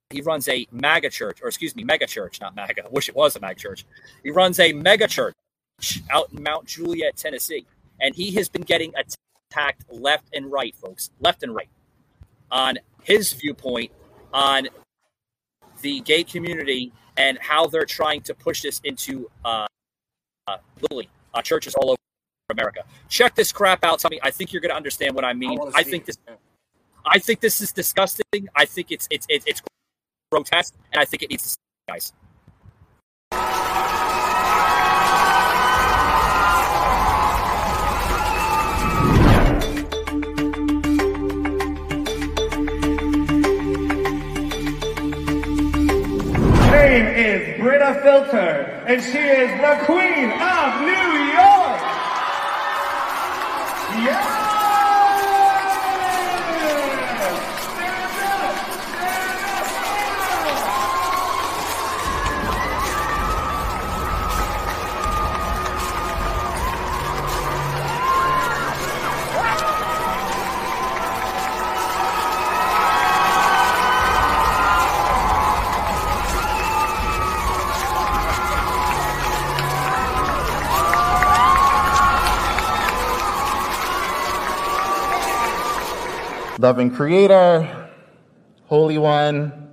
he runs a MAGA church, or excuse me, mega church, not MAGA. I wish it was a MAGA church. He runs a mega church out in Mount Juliet, Tennessee, and he has been getting attacked left and right, folks, left and right, on his viewpoint on the gay community and how they're trying to push this into uh, uh, literally churches all over America. Check this crap out, Tommy. I think you're going to understand what I mean. wanna I, think it. this. I think this is disgusting. I think it's it's it's, it's grotesque, and I think it needs to stop, guys. name is Brita Filter, and she is the Queen of New York. Yeah! Loving creator, holy one,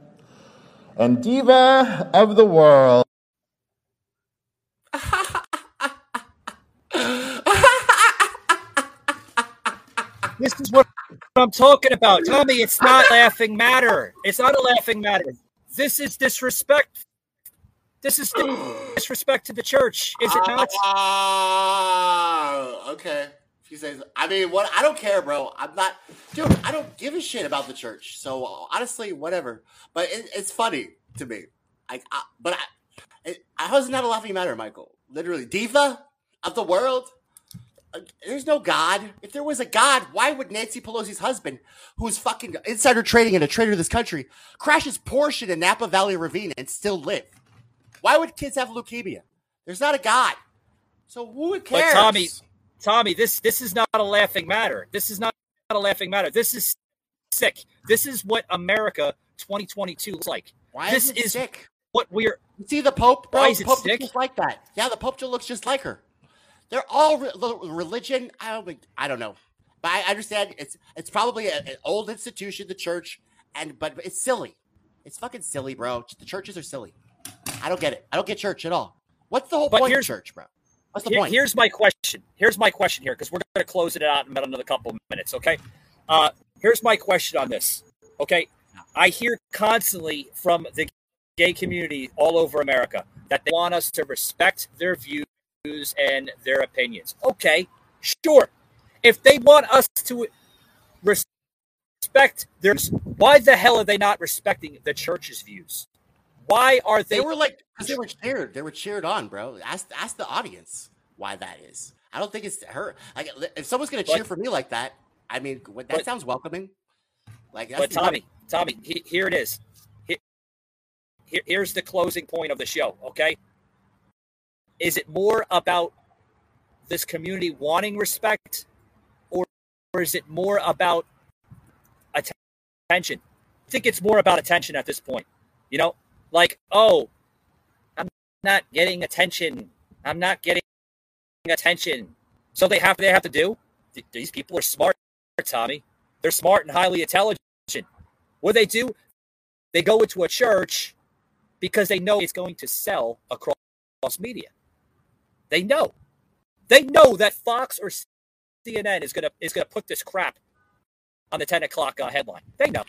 and diva of the world. This is what I'm talking about. Tommy, it's not laughing matter. It's not a laughing matter. This is disrespect. This is disrespect to the church, is it not? Ah, okay. She says, I mean, what? I don't care, bro. I'm not, dude. I don't give a shit about the church. So honestly, whatever. But it, it's funny to me. I, I but I, it, is it not a laughing matter, Michael? Literally, diva of the world. Uh, There's no God. If there was a God, why would Nancy Pelosi's husband, who's fucking insider trading and a traitor to this country, crash his Porsche in Napa Valley Ravine and still live? Why would kids have leukemia? There's not a God. So who cares? But Tommy, Tommy, this this is not a laughing matter. This is not a laughing matter. This is sick. This is what America 2022 looks like. Why this is it is sick? what we're. See the Pope, bro. Why is it Pope sick? looks just like that. Yeah, the Pope just looks just like her. They're all re- religion. I don't. I don't know, but I understand it's it's probably a- an old institution, the church, and but it's silly. It's fucking silly, bro. The churches are silly. I don't get it. I don't get church at all. What's the whole But point of church, bro? What's the Here- point? Here's my question. Here's my question here because we're going to close it out in about another couple of minutes. Okay. Uh, here's my question on this. Okay. I hear constantly from the gay community all over America that they want us to respect their views and their opinions. Okay. Sure. If they want us to res- respect theirs, why the hell are they not respecting the church's views? Why are they? They were like, because they were cheered. They were cheered on, bro. Ask ask the audience why that is. I don't think it's her. Like, if someone's gonna cheer But- for me like that, I mean, what- that but- sounds welcoming. Like, that's But Tommy, Tommy, he, here it is. Here, here- here's the closing point of the show. Okay, is it more about this community wanting respect, or, or is it more about attention? I think it's more about attention at this point. You know, like oh, I'm not getting attention. I'm not getting attention. So they have they have to do. These people are smart, Tommy. They're smart and highly intelligent. What they do? They go into a church because they know it's going to sell across media. They know. They know that Fox or CNN is gonna is gonna put this crap on the ten o'clock uh, headline. They know.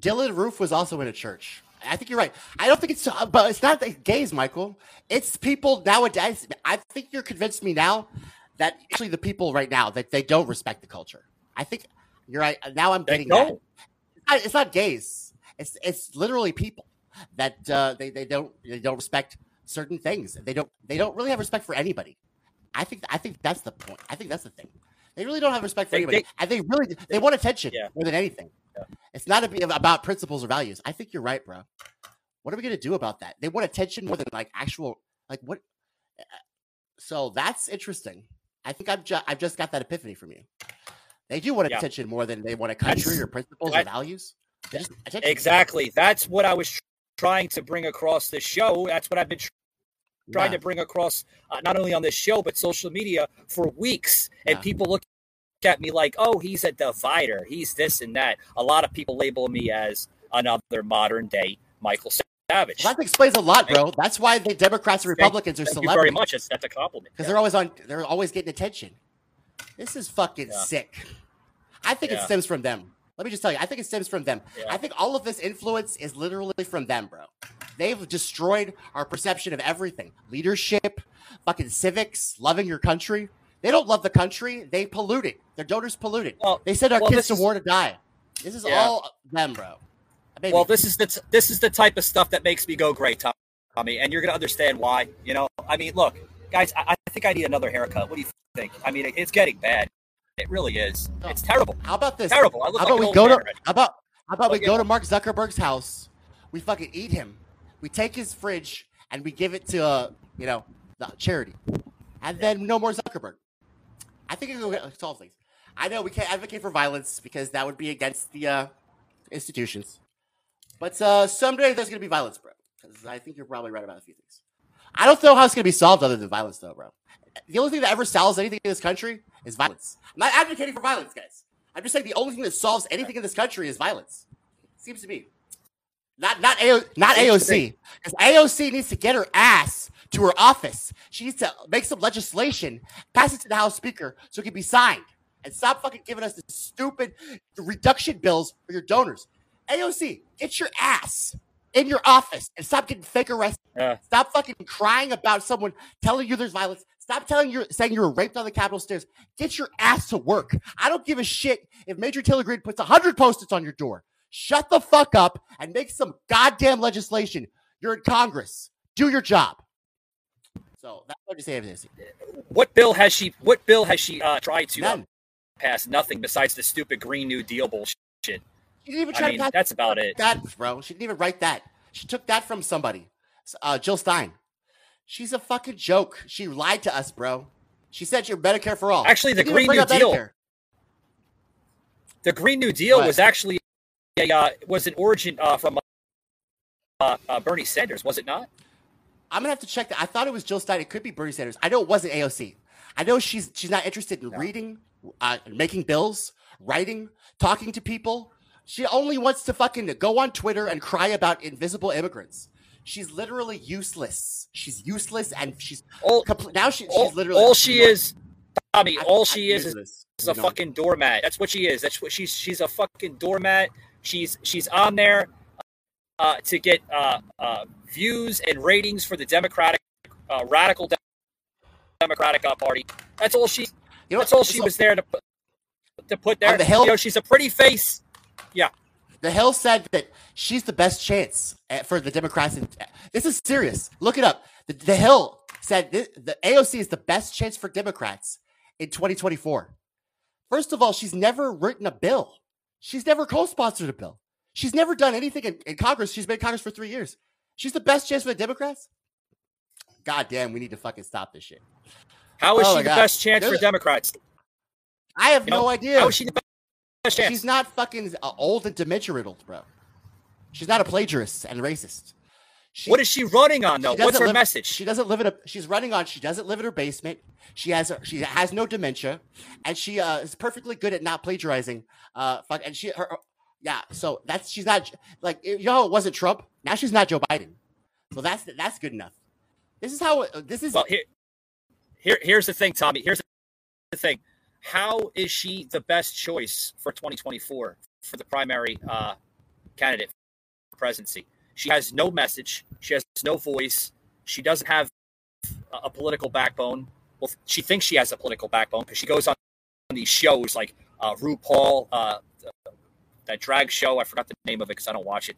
Dylann Roof was also in a church. I think you're right. I don't think it's, uh, but it's not the gays, Michael. It's people nowadays. I think you're convinced me now that actually the people right now that they don't respect the culture. I think you're right. Now I'm getting that. It's not, it's not gays. It's it's literally people that uh, they they don't they don't respect certain things. They don't they don't really have respect for anybody. I think I think that's the point. I think that's the thing. They really don't have respect for They- anybody, they- and they really they want attention Yeah. more than anything. It's not a, about principles or values. I think you're right, bro. What are we gonna do about that? They want attention more than like actual like what? So that's interesting. I think I've just I've just got that epiphany from you. They do want Yeah. attention more than they want a country That's- or principles or values. Exactly. That's what I was trying to bring across this show. That's what I've been tr- trying Yeah. to bring across uh, not only on this show but social media for weeks. And people look at me like, "Oh, he's a divider. He's this and that." A lot of people label me as another modern day Michael Savage. That explains a lot, bro. That's why the Democrats and Thank- Republicans are thank you celebrities. very much. That's, that's a compliment. because they're always on. They're always getting attention. This is fucking Yeah. sick. I think it stems from them. Let me just tell you, I think it stems from them. Yeah. I think all of this influence is literally from them, bro. They've destroyed our perception of everything: leadership, fucking civics, loving your country. They don't love the country. They pollute it. Their donors pollute it. Well- they send our well, kids to is- war to die. This is Yeah. all them, bro. Maybe. Well, this is the t- this is the type of stuff that makes me go great, Tom- Tommy, and you're gonna understand why. You know, I mean, look, guys, I, I think I need another haircut. What do you think? I mean, it's getting bad. It really is. It's terrible. How about this? Terrible. I look how about an we go to? already. How about how about we Okay. go to Mark Zuckerberg's house? We fucking eat him. We take his fridge and we give it to uh, you know the charity, and then no more Zuckerberg. I think it will solve things. I know we can't advocate for violence because that would be against the uh, institutions. But uh, someday there's gonna be violence, bro. 'Cause I think you're probably right about a few things. I don't know how it's gonna be solved other than violence, though, bro. The only thing that ever solves anything in this country is violence. I'm not advocating for violence, guys. I'm just saying the only thing that solves anything in this country is violence. Seems to me. Not not AO, not AOC. Because AOC needs to get her ass to her office. She needs to make some legislation, pass it to the House Speaker so it can be signed. And stop fucking giving us the stupid reduction bills for your donors. AOC, get your ass in your office and stop getting fake arrested. Yeah. Stop fucking crying about someone telling you there's violence. Stop telling you saying you were raped on the Capitol stairs. Get your ass to work. I don't give a shit if Marjorie Taylor Greene puts hundred post-its on your door. Shut the fuck up and make some goddamn legislation. You're in Congress. Do your job. So that's what you say. this. What bill has she? What bill has she uh, tried to uh, None. pass? Nothing besides the stupid Green New Deal bullshit. She didn't even I try mean, to pass that's about it. That bro, she didn't even write that. She took that from somebody. Uh, Jill Stein. She's a fucking joke. She lied to us, bro. She said you're Medicare for all. Actually, the Green New Deal- Medicare. The Green New Deal What? was actually a, uh, was an origin uh, from uh, uh, Bernie Sanders, was it not? I'm gonna have to check that. I thought it was Jill Stein. It could be Bernie Sanders. I know it wasn't AOC. I know she's she's not interested in reading, uh, making bills, writing, talking to people. She only wants to fucking go on Twitter and cry about invisible immigrants. She's literally useless. She's useless, and she's all, compl- now she, she's literally all she is, Tommy. I- all I- she is is, is a fucking doormat. That's what she is. That's what she's. She's a fucking doormat. She's she's on there uh, to get uh, uh, views and ratings for the Democratic uh, radical de- Democratic uh, Party. That's all she. know that's all she was there to put to put there. The Hill- you know, she's a pretty face. Yeah. The Hill said that she's the best chance eh, for the Democrats. In, this is serious. Look it up. The, the Hill said thi- the AOC is the best chance for Democrats in 2024. First of all, she's never written a bill. She's never co-sponsored a bill. She's never done anything in, in Congress. She's been in Congress for three years. She's the best chance for the Democrats. God damn, we need to fucking stop this shit. How is Oh she the God. best chance for Democrats? I have You know, no idea. How is she the best chance? She's not fucking uh, old and dementia riddled, bro. She's not a plagiarist and racist. She- what is she running on though? What's her live- message? She doesn't live in a. She's running on. She doesn't live in her basement. She has. She has no dementia, and she uh, is perfectly good at not plagiarizing. Uh, fuck, and she. Her, yeah. So that's she's not like you know it wasn't Trump. Now she's not Joe Biden. So that's that's good enough. This is how. This is. Well, here, here, here's the thing, Tommy. Here's the thing. How is she the best choice for 2024 for the primary uh, candidate for presidency? She has no message. She has no voice. She doesn't have a, political backbone. Well, she thinks she has a political backbone because she goes on these shows like uh, RuPaul, uh, that drag show. I forgot the name of it because I don't watch it.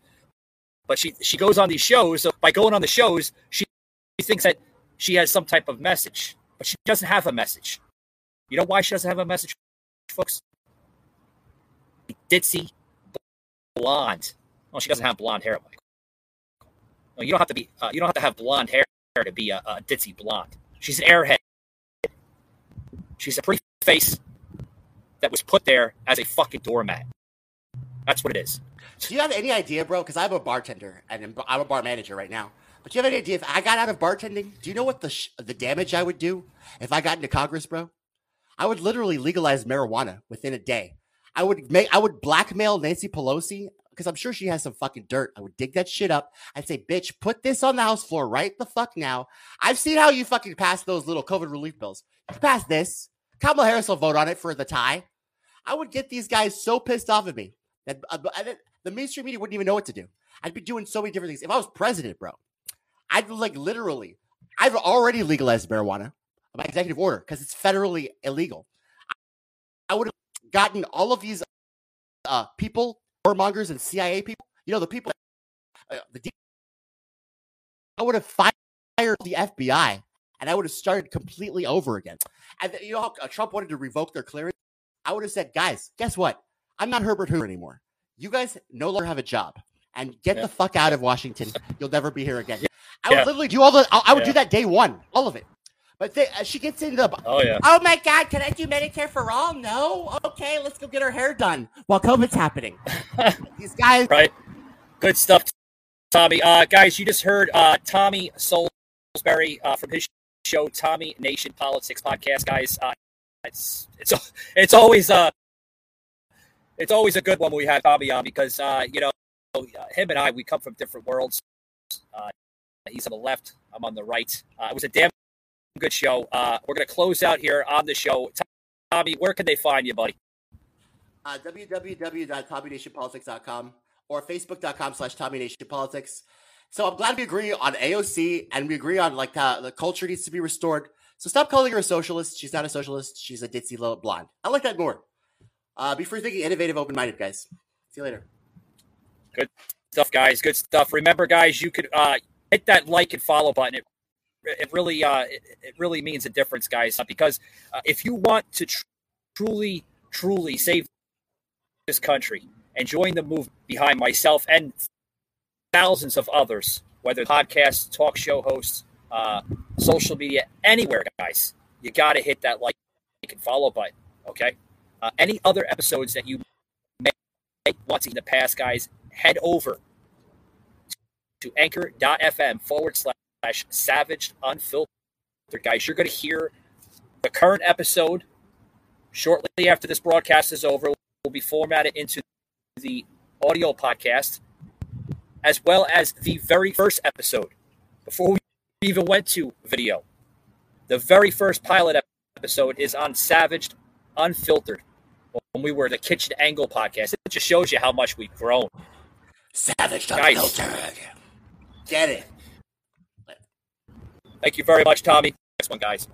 But she she goes on these shows. So by going on the shows, she she thinks that she has some type of message, but she doesn't have a message. You know why she doesn't have a message, folks? Ditzy, blonde. Well, she doesn't have blonde hair. Mike. You don't have to be. Uh, you don't have to have blonde hair to be a, a ditzy blonde. She's an airhead. She's a pretty face that was put there as a fucking doormat. That's what it is. Do you have any idea, bro? Because I'm a bartender and I'm- I'm a bar manager right now. But do you have any idea if I got out of bartending? Do you know what the sh- the damage I would do if I got into Congress, bro? I would literally legalize marijuana within a day. I would make I would blackmail Nancy Pelosi because I'm sure she has some fucking dirt. I would dig that shit up. I'd say, bitch, put this on the House floor right the fuck now. I've seen how you fucking pass those little COVID relief bills. You pass this. Kamala Harris will vote on it for the tie. I would get these guys so pissed off at me that uh, the mainstream media wouldn't even know what to do. I'd be doing so many different things. If I was president, bro, I'd like literally, I've already legalized marijuana by executive order because it's federally illegal. I would have gotten all of these uh, people, warmongers and CIA people, you know, the people, uh, the D- I would have fired the FBI and I would have started completely over again. And you know how uh, Trump wanted to revoke their clearance? I would have said, guys, guess what? I'm not Herbert Hoover anymore. You guys no longer have a job and get the fuck out of Washington. You'll never be here again. I would Yeah. literally do all the, I, I would Yeah. do that day one, all of it. But they, uh, she gets into the, Oh yeah. oh my God, can I do Medicare for all? No? Okay, let's go get her hair done while COVID's happening. These guys, right? Good stuff, Tommy. Uh, guys, you just heard uh, Tommy Saulsberry uh, from his show, Tommy Nation Politics Podcast. Guys, uh, it's it's it's always uh, it's always a good one when we have Tommy on because uh, you know him and I we come from different worlds. Uh, he's on the left, I'm on the right. Uh, it was a damn good show. Uh, we're gonna close out here on the show. Tommy, where can they find you, buddy? Uh, www.tommynationpolitics.com or facebook.com slash tommynationpolitics. So I'm glad we agree on AOC and we agree on like how the culture needs to be restored. So stop calling her a socialist. She's not a socialist. She's a ditzy little blonde. I like that more. Uh, be free thinking, innovative, open minded, guys. See you later. Good stuff, guys. Good stuff. Remember, guys, you could uh, hit that like and follow button. It, it really, uh, it, it really means a difference, guys. Because uh, if you want to tr- truly, truly save this country and join the move behind myself and thousands of others, whether podcasts, talk show hosts, uh, social media, anywhere, guys, you got to hit that like and follow button. Okay. Uh, any other episodes that you may want to in the past, guys, head over to anchor.fm forward slash savage unfiltered. Guys, you're going to hear the current episode shortly after this broadcast is over. Will be formatted into the audio podcast as well as the very first episode before we even went to video. The very first pilot episode is on Savaged Unfiltered when we were the Kitchen Angle podcast. It just shows you how much we've grown. Savaged Unfiltered. Get it. Thank you very much, Tommy. Next one, guys.